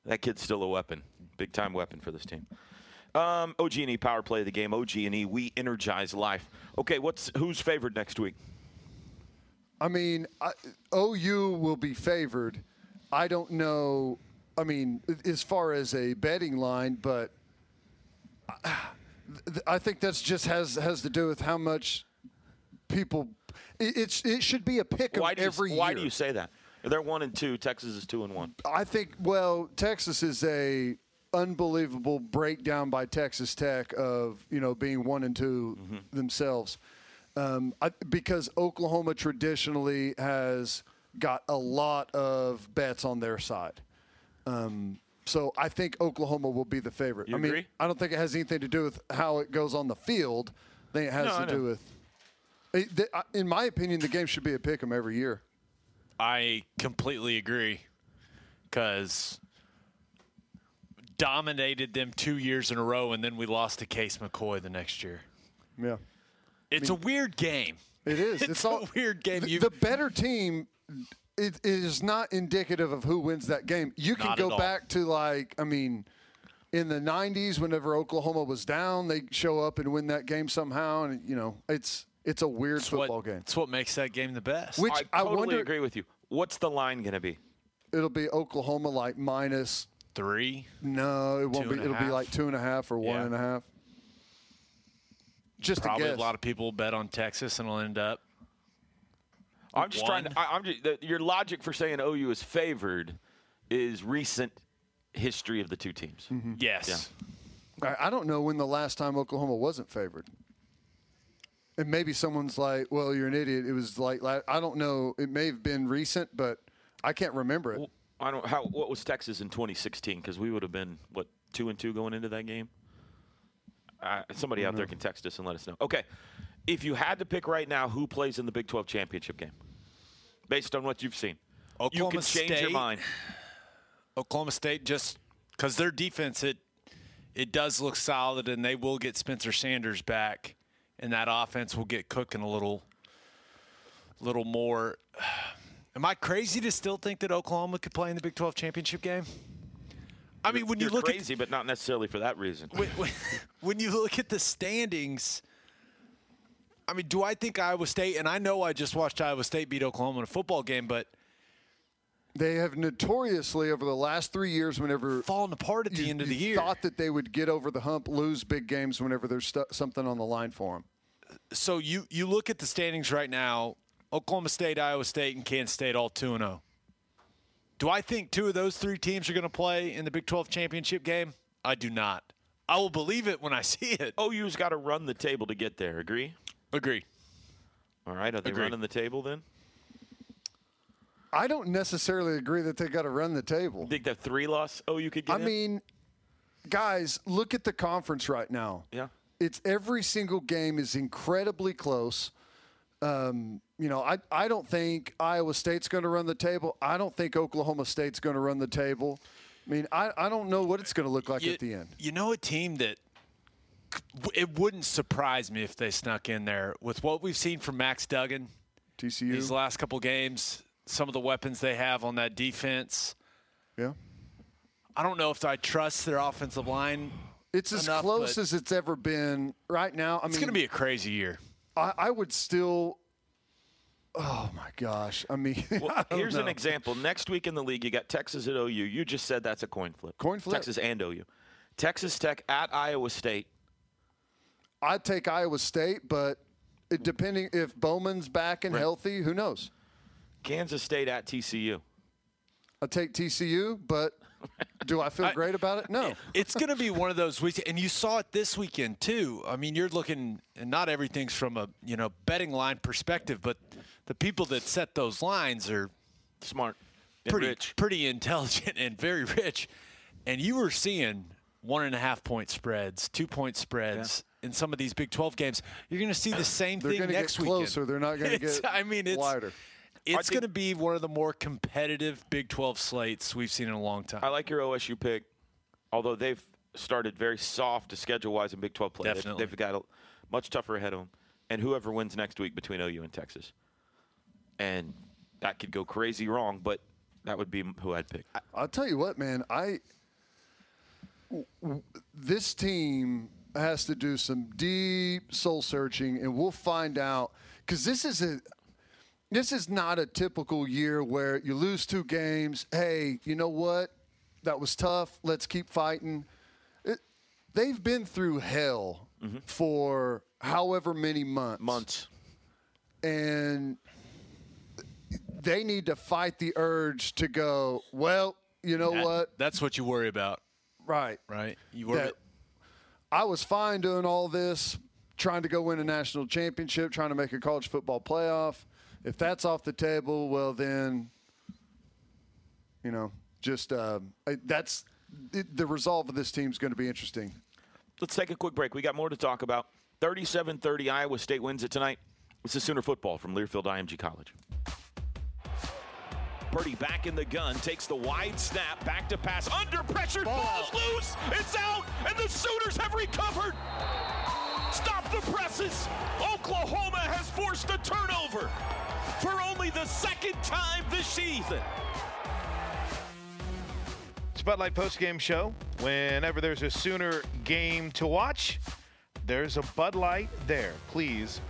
that kid's still a weapon, big time weapon for this team. Um, OG&E power play of the game. OG&E, we energize life. Okay, what's who's favored next week? I mean, I, OU will be favored. I don't know. I mean, as far as a betting line, but I, I think that's just has has to do with how much people. It, it's it should be a pick Why do you, every why year. Why do you say that? They're one and two. Texas is two and one. I think well, Texas is a unbelievable breakdown by Texas Tech of you know being one and 2 themselves, um, I, because Oklahoma traditionally has got a lot of bets on their side. Um, so I think Oklahoma will be the favorite. You I mean, agree? I don't think it has anything to do with how it goes on the field. I think it has No, to do with. It- I- uh, In my opinion, the game should be a pick 'em every year. I completely agree because dominated them two years in a row, and then we lost to Case McCoy the next year. Yeah. It's a weird game. It is. It's, It's a all- weird game. The, the better team it is not indicative of who wins that game. You can go back to like I mean, in the '90s, whenever Oklahoma was down, they show up and win that game somehow, and you know it's it's a weird it's football what, game. It's what makes that game the best. Which I I, totally wonder agree with you. What's the line going to be? it'll be Oklahoma like. Three. No, it won't be. It'll be like two and a half or one Yeah. and a half. Just Probably a a lot of people will bet on Texas, and it'll end up. I'm just trying to. I, I'm just, the, your logic for saying OU is favored is recent history of the two teams. Mm-hmm. Yes. Yeah. I, I don't know when the last time Oklahoma wasn't favored. And maybe someone's like, "Well, you're an idiot." It was like la- I don't know. It may have been recent, but I can't remember it. I don't how what was Texas in 2016 because we would have been what two and two going into that game. Uh, somebody out there can text us and let us know. Okay, if you had to pick right now, who plays in the Big 12 championship game, based on what you've seen, you Oklahoma can change your State. mind. Oklahoma State just because their defense it it does look solid and they will get Spencer Sanders back and that offense will get cooking a little little more. Am I crazy to still think that Oklahoma could play in the Big 12 championship game? I mean, when you You're look crazy, but not necessarily for that reason. when, when, when you look at the standings, I mean, do I think Iowa State? And I know I just watched Iowa State beat Oklahoma in a football game, but They have notoriously over the last three years, whenever fallen apart at the you- end of the year. thought that they would get over the hump, lose big games whenever there's stu- something on the line for them. so you you look at the standings right now: Oklahoma State, Iowa State, and Kansas State all two and zero. Do I think two of those three teams are going to play in the Big 12 championship game? I do not. I will believe it when I see it. OU's got to run the table to get there. Agree? Agree. All right. Are they Agreed. running the table then? I don't necessarily agree that they got to run the table. Think that three loss Oh, you could get I in? mean, guys, look at the conference right now. Yeah. It's every single game is incredibly close. Um, you know, I, I don't think Iowa State's going to run the table. I don't think Oklahoma State's going to run the table. I mean, I, I don't know what it's going to look like you, at the end. You know, a team that it wouldn't surprise me if they snuck in there with what we've seen from Max Duggan TCU. these last couple games, some of the weapons they have on that defense. Yeah. I don't know if I trust their offensive line. It's as enough, close as it's ever been right now. I it's mean, going to be a crazy year. I, I would still. Oh my gosh! I mean, Well, I don't here's an example. Next week in the league, you got Texas at OU. You just said that's a coin flip. Coin flip. Texas and OU. Texas Tech at Iowa State. I'd take Iowa State, but depending if Bowman's back and Right. healthy, who knows? Kansas State at TCU. I'd take TCU, but do I feel great about it? No. It's going to be one of those weeks, and you saw it this weekend too. I mean, you're looking, and not everything's from a you know betting line perspective, but the people that set those lines are Smart. pretty rich. pretty intelligent and very rich. And you were seeing one and a half point spreads, two point spreads in some of these Big 12 games. You're going to see the same They're thing gonna next get weekend. closer. They're not gonna get I mean, it's wider. It's going to be one of the more competitive Big 12 slates we've seen in a long time. I like your OSU pick, although they've started very soft to schedule wise in Big 12 play. They've- Definitely. They've, got a much tougher ahead of them. And whoever wins next week between OU and Texas. And that could go crazy wrong, but that would be who I'd pick. I'll tell you what, man. I this team has to do some deep soul searching, and we'll find out because this is a this is not a typical year where you lose two games. Hey, you know what? That was tough. Let's keep fighting. It, they've been through hell mm-hmm. for however many months. Months. and they need to fight the urge to go. Well, you know That- what? That's what you worry about, Right. right? You worry. That I was fine doing all this, trying to go win a national championship, trying to make a college football playoff. If that's off the table, well then, you know, just uh, that's it, the resolve of this team is going to be interesting. Let's take a quick break. We got more to talk about. 37 30, Iowa State wins it tonight. This is Sooner football from Learfield IMG College. Purdy back in the gun, takes the wide snap, back to pass, under pressure, ball's loose, it's out, and the Sooners have recovered. Stop the presses. Oklahoma has forced a turnover for only the second time this season. It's Bud Light postgame show. Whenever there's a Sooner game to watch, there's a Bud Light there. Please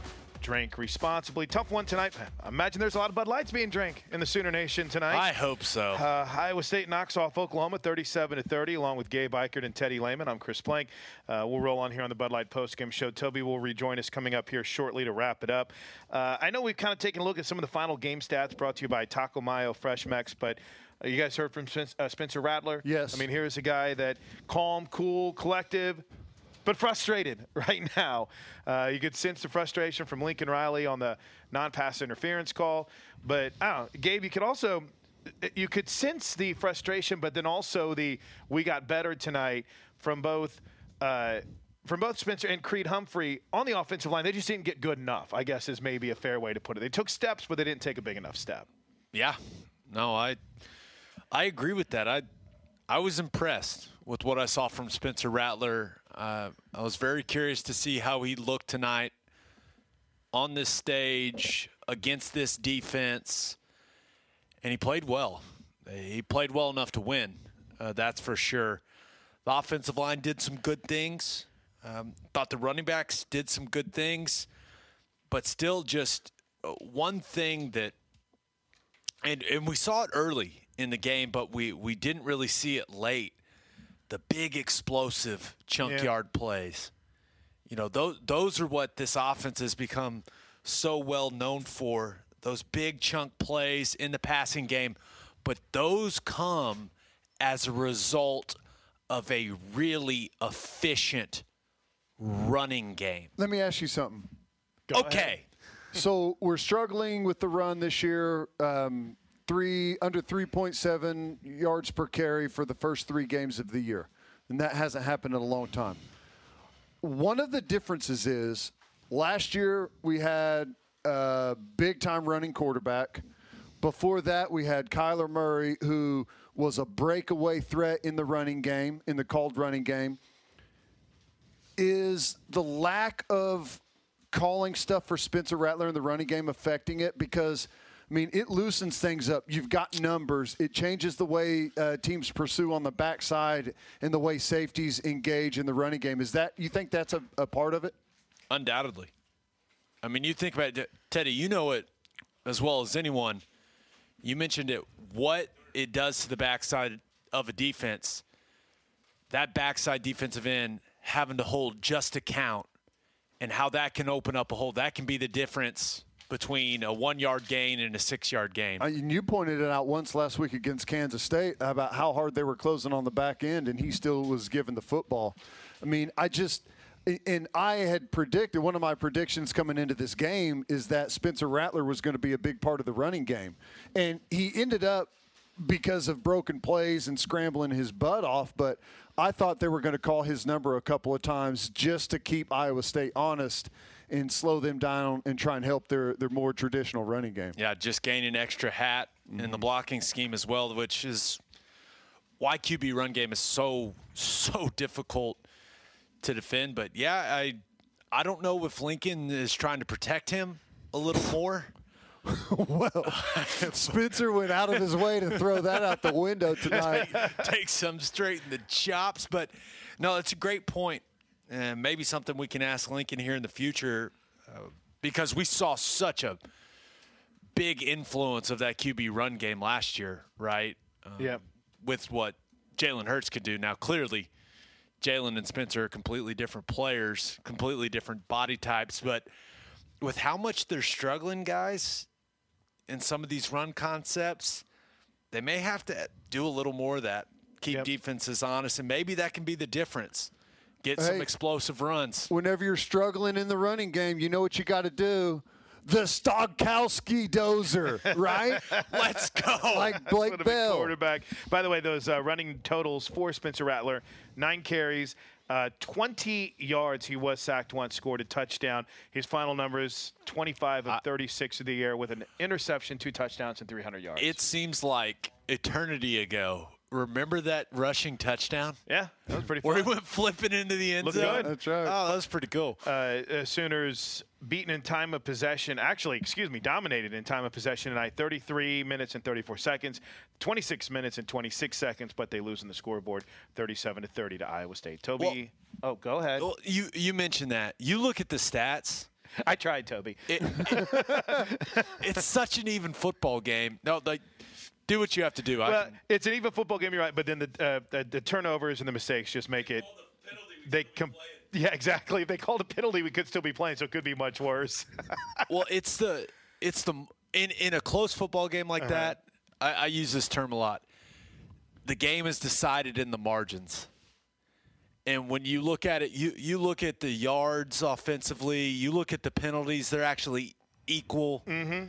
drink responsibly. Tough one tonight. I imagine there's a lot of Bud Lights being drank in the Sooner Nation tonight. I hope so. Uh, Iowa State knocks off Oklahoma 37 to 30, along with Gabe Ikard and Teddy Lehman. I'm Chris Plank. Uh, we'll roll on here on the Bud Light postgame show. Toby will rejoin us coming up here shortly to wrap it up. Uh, I know we've kind of taken a look at some of the final game stats brought to you by Taco Mayo Fresh Mex, but uh, you guys heard from uh, Spencer Rattler? Yes. I mean, here's a guy that calm, cool, collective, but frustrated right now. Uh, you could sense the frustration from Lincoln Riley on the non-pass interference call. But I don't know, Gabe, you could also you could sense the frustration, but then also the we got better tonight from both. Uh, from both Spencer and Creed Humphrey on the offensive line, they just didn't get good enough. I guess is maybe a fair way to put it. They took steps, but they didn't take a big enough step. Yeah, no, I I agree with that. I I was impressed with what I saw from Spencer Rattler. Uh, I was very curious to see how he looked tonight on this stage against this defense, and he played well. He played well enough to win. Uh, that's for sure. The offensive line did some good things. Um, thought the running backs did some good things, but still just uh, one thing that, and, and we saw it early in the game, but we, we didn't really see it late. The big explosive chunk Yeah. yard plays. You know, those, those are what this offense has become so well known for. Those big chunk plays in the passing game, but those come as a result of a really efficient running game. Let me ask you something. okay. So we're struggling with the run this year. Um, three under 3.7 yards per carry for the first three games of the year, and that hasn't happened in a long time. One of the differences is last year we had a big time running quarterback. Before that, we had Kyler Murray, who was a breakaway threat in the running game, in the called running game. Is the lack of calling stuff for Spencer Rattler in the running game affecting it? Because, I mean, it loosens things up. You've got numbers. It changes the way uh, teams pursue on the backside and the way safeties engage in the running game. Is that you think that's a, a part of it? Undoubtedly. I mean, you think about it, Teddy, you know it as well as anyone. You mentioned it, what it does to the backside of a defense. That backside defensive end having to hold just a count and how that can open up a hole. That can be the difference between a one yard gain and a six yard gain. Uh, you pointed it out once last week against Kansas State about how hard they were closing on the back end, and he still was given the football. I mean, I just. And I had predicted one of my predictions coming into this game is that Spencer Rattler was going to be a big part of the running game. And he ended up because of broken plays and scrambling his butt off. But I thought they were going to call his number a couple of times just to keep Iowa State honest and slow them down and try and help their, their more traditional running game. Yeah, just gain an extra hat in the Mm-hmm. blocking scheme as well, which is why QB run game is so so difficult to defend. But yeah, I I don't know if Lincoln is trying to protect him a little more. well, Spencer went out of his way to throw that out the window tonight. Take some straight in the chops, but no, it's a great point, and maybe something we can ask Lincoln here in the future, uh, because we saw such a big influence of that QB run game last year, right? Um, Yeah. With what Jalen Hurts could do. Now, clearly, Jalen and Spencer are completely different players, completely different body types, but with how much they're struggling, guys, in some of these run concepts, they may have to do a little more of that. Keep defenses honest, and maybe that can be the difference. Get some explosive runs. Whenever you're struggling in the running game, you know what you got to do. The Stogkowski dozer, right? Let's go. Like Blake a Bell. quarterback. By the way, those uh, running totals for Spencer Rattler: nine carries, uh, 20 yards. He was sacked once, scored a touchdown. His final numbers: 25 of 36 of the year, with an interception, two touchdowns, and 300 yards. It seems like eternity ago. Remember that rushing touchdown? Yeah, that was pretty Where he went flipping into the end Looked zone. good. Oh, that was pretty cool. Uh, uh, Sooners beaten in time of possession. Actually, excuse me, dominated in time of possession tonight. 33 minutes and 34 seconds, 26 minutes and 26 seconds, but they lose in the scoreboard, 37 to 30 to Iowa State. Toby, oh, go ahead. Well, you you mentioned that. You look at the stats. I tried, Toby. It, it- it's such an even football game. No, like do what you have to do. I Well, can- it's an even football game, you're right, but then the, uh, the the turnovers and the mistakes just make it. They com- yeah, exactly. If they called a penalty, we could still be playing, so it could be much worse. well, it's the it's the in in a close football game like Uh-huh. that. I, I use this term a lot. The game is decided in the margins, And when you look at it, you, you look at the yards offensively, you look at the penalties, they're actually equal. Mm-hmm.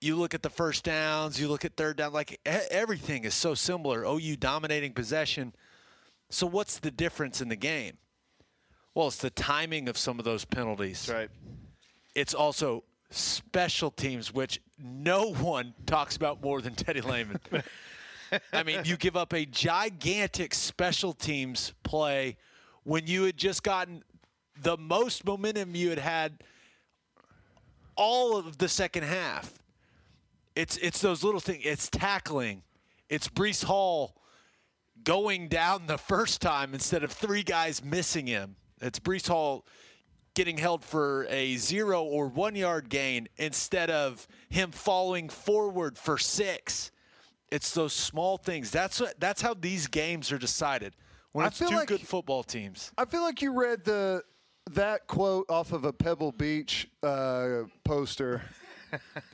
You look at the first downs, you look at third down, like everything is so similar. OU dominating possession. So what's the difference in the game? Well, it's the timing of some of those penalties. That's right. It's also special teams, which no one talks about more than Teddy Lehman. I mean, you give up a gigantic special teams play when you had just gotten the most momentum you had had all of the second half. It's it's those little things. It's tackling. It's Breece Hall going down the first time instead of three guys missing him. It's Breece Hall getting held for a zero or one yard gain instead of him falling forward for six. It's those small things. That's what. That's how these games are decided. When I it's feel two like- good football teams. I feel like you read the that quote off of a Pebble Beach uh, poster.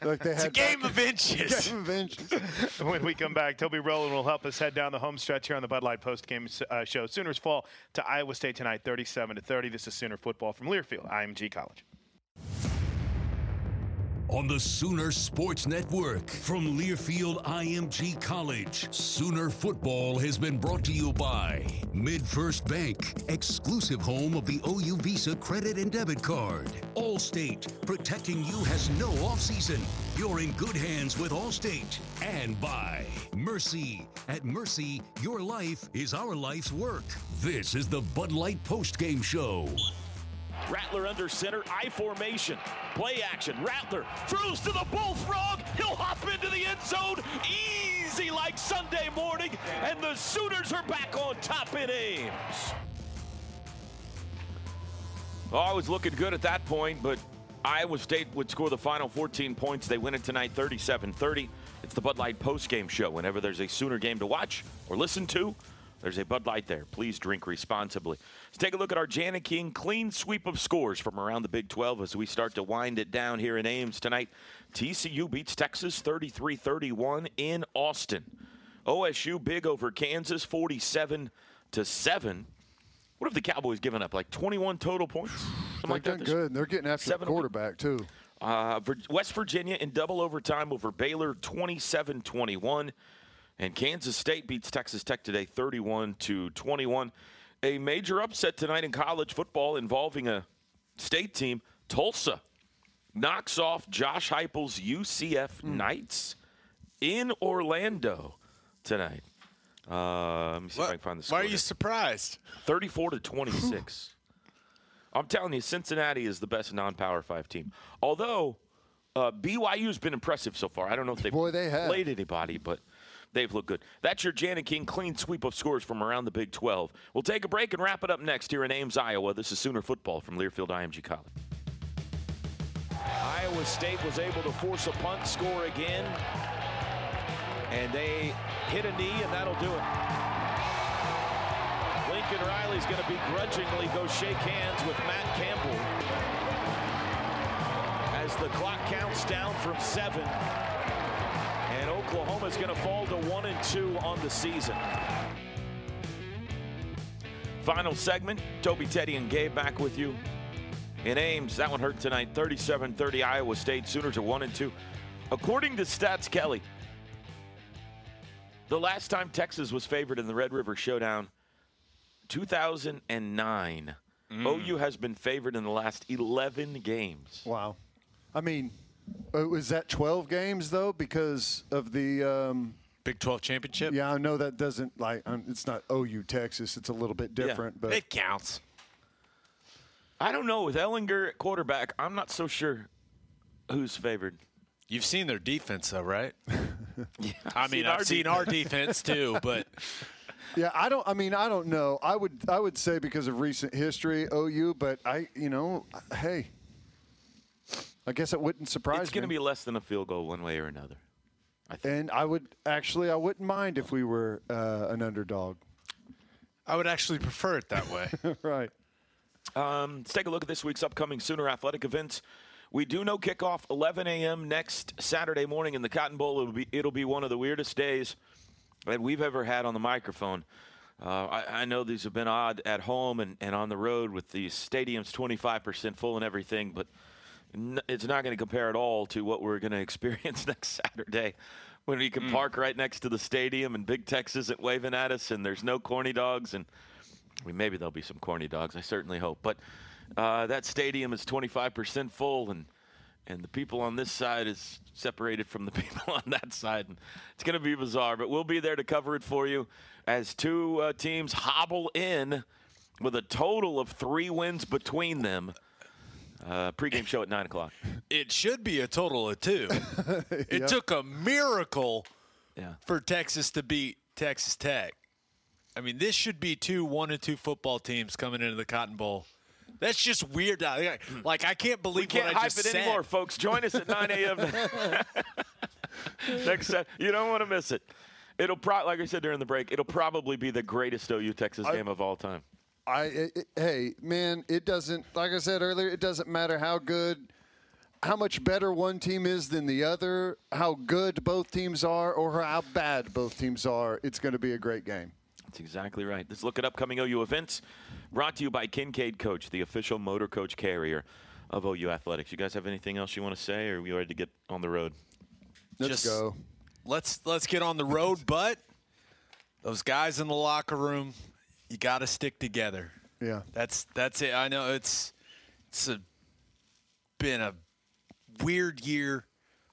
Like they It's a game of inches. Game of inches. when we come back, Toby Rowland will help us head down the home stretch here on the Bud Light post game uh, show. Sooners fall to Iowa State tonight, 37 to 30. This is Sooner football from Learfield, IMG College. On the Sooner Sports Network from Learfield IMG College, Sooner football has been brought to you by MidFirst Bank, exclusive home of the OU Visa credit and debit card. Allstate, protecting you has no offseason. You're in good hands with Allstate. And by Mercy. At Mercy, your life is our life's work. This is the Bud Light Post Game show. Rattler under center, I formation. Play action. Rattler throws to the bullfrog. He'll hop into the end zone easy like Sunday morning, and the Sooners are back on top in Ames. Oh, I was looking good at that point, but Iowa State would score the final 14 points. They win it tonight 37 30. It's the Bud Light postgame show. Whenever there's a Sooner game to watch or listen to, there's a Bud Light there. Please drink responsibly. Let's take a look at our Jani-King clean sweep of scores from around the Big 12 as we start to wind it down here in Ames tonight. TCU beats Texas 33 31 in Austin. OSU big over Kansas 47 to 7. What have the Cowboys given up? Like 21 total points? Something They're like that good. They're getting after the Seven week. quarterback too. uh, West Virginia in double overtime over Baylor 27 21. And Kansas State beats Texas Tech today 31 to 21. A major upset tonight in college football involving a state team. Tulsa knocks off Josh Heupel's UCF Knights in Orlando tonight. Uh, let me see if I can find the score. Why are you here. surprised? 34 to 26. I'm telling you, Cincinnati is the best non-power five team. Although uh, BYU's been impressive so far. I don't know if they've Boy, they have. played anybody, but they've looked good. That's your Jani-King clean sweep of scores from around the Big 12. We'll take a break and wrap it up next here in Ames, Iowa. This is Sooner football from Learfield IMG College. Iowa State was able to force a punt score again, and they hit a knee, and that'll do it. Lincoln Riley's going to begrudgingly go shake hands with Matt Campbell as the clock counts down from seven. And Oklahoma's going to fall to one and two on the season. Final segment. Toby, Teddy, and Gabe back with you in Ames. That one hurt tonight. 37-30 Iowa State. Sooners are one and two. According to Stats Kelly, the last time Texas was favored in the Red River Showdown, 2009. Mm. OU has been favored in the last 11 games. Wow. I mean, was that 12 games though because of the um, Big 12 championship? Yeah, I know that doesn't like um, it's not OU Texas. It's a little bit different, but It counts. I don't know. With Ehlinger at quarterback, I'm not so sure who's favored. You've seen their defense, though, right? yeah, I mean, I've seen our defense too, but Yeah, I don't. I mean, I don't know. I would. I would say because of recent history, OU. But I, you know, hey, I guess it wouldn't surprise me. It's going to be less than a field goal one way or another. I and I would actually, I wouldn't mind if we were uh, an underdog. I would actually prefer it that way. right. Um, let's take a look at this week's upcoming Sooner athletic events. We do know kickoff 11 a.m. next Saturday morning in the Cotton Bowl. It'll be it'll be one of the weirdest days that we've ever had on the microphone. Uh, I, I know these have been odd at home and, and on the road with these stadiums 25% full and everything, but n- it's not going to compare at all to what we're going to experience next Saturday when we can Mm. park right next to the stadium and Big Tex isn't waving at us and there's no corny dogs and I mean, maybe there'll be some corny dogs. I certainly hope. But uh, that stadium is 25% full, and and the people on this side is separated from the people on that side. And it's going to be bizarre, but we'll be there to cover it for you as two uh, teams hobble in with a total of three wins between them. Uh, pregame show at 9 o'clock. It should be a total of two. It Yep. took a miracle Yeah. for Texas to beat Texas Tech. I mean, this should be two one and two football teams coming into the Cotton Bowl. That's just weird. Like, I can't believe We can't what I hype just it said. anymore, folks. Join us at 9 a.m. next Sat- You don't want to miss it. It'll pro- like I said during the break, it'll probably be the greatest OU Texas I- game of all time. I it, it- hey man, it doesn't like I said earlier. It doesn't matter how good, how much better one team is than the other, how good both teams are, or how bad both teams are. It's going to be a great game. That's exactly right. Let's look at upcoming OU events. Brought to you by Kincaid Coach, the official motor coach carrier of OU Athletics. You guys have anything else you want to say, or are we ready to get on the road? Let's Just- go. Let's let's get on the road, but those guys in the locker room, you got to stick together. Yeah. That's that's it. I know it's it's a, been a weird year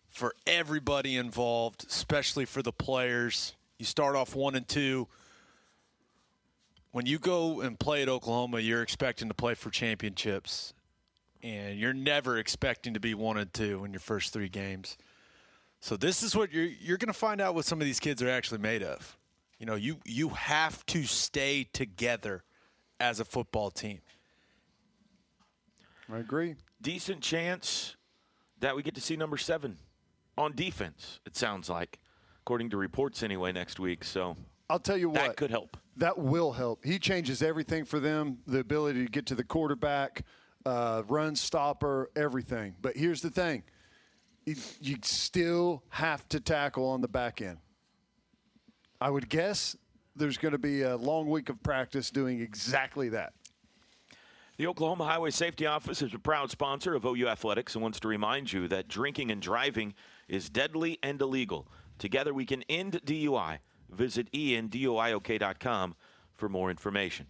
for everybody involved, especially for the players. You start off one and two. When you go and play at Oklahoma, you're expecting to play for championships, and you're never expecting to be one and two in your first three games. So this is what you're you're going to find out what some of these kids are actually made of. You know, you you have to stay together as a football team. I agree. Decent chance that we get to see number seven on defense. It sounds like, according to reports anyway, next week. So I'll tell you what. that could help. That will help. He changes everything for them the ability to get to the quarterback, uh, run stopper, everything. But here's the thing you, you still have to tackle on the back end. I would guess there's going to be a long week of practice doing exactly that. The Oklahoma Highway Safety Office is a proud sponsor of OU Athletics and wants to remind you that drinking and driving is deadly and illegal. Together we can end DUI. Visit enduiok.com for more information.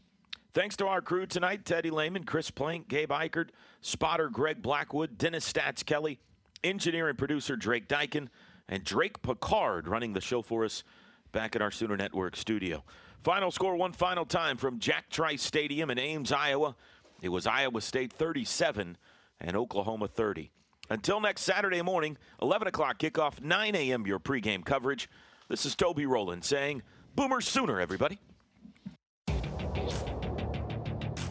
Thanks to our crew tonight Teddy Lehman, Chris Plank, Gabe Ikard, spotter Greg Blackwood, Dennis Stats Kelly, engineer and producer Drake Dyken, and Drake Picard running the show for us back at our Sooner Network studio. Final score one final time from Jack Trice Stadium in Ames, Iowa. It was Iowa State 37 and Oklahoma 30. Until next Saturday morning, 11 o'clock kickoff, 9 a.m. your pregame coverage. This is Toby Rowland saying, Boomer Sooner, everybody.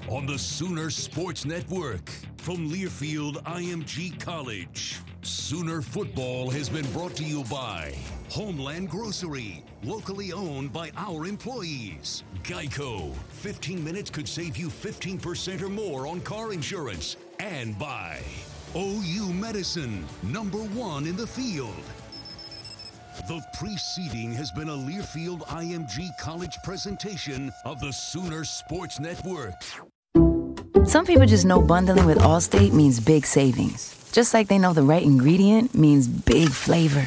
On the Sooner Sports Network from Learfield IMG College. Sooner football has been brought to you by Homeland Grocery, locally owned by our employees. Geico, 15 minutes could save you 15% or more on car insurance. And by OU Medicine, number one in the field. The preceding has been a Learfield IMG College presentation of the Sooner Sports Network. Some people just know bundling with Allstate means big savings. Just like they know the right ingredient means big flavor.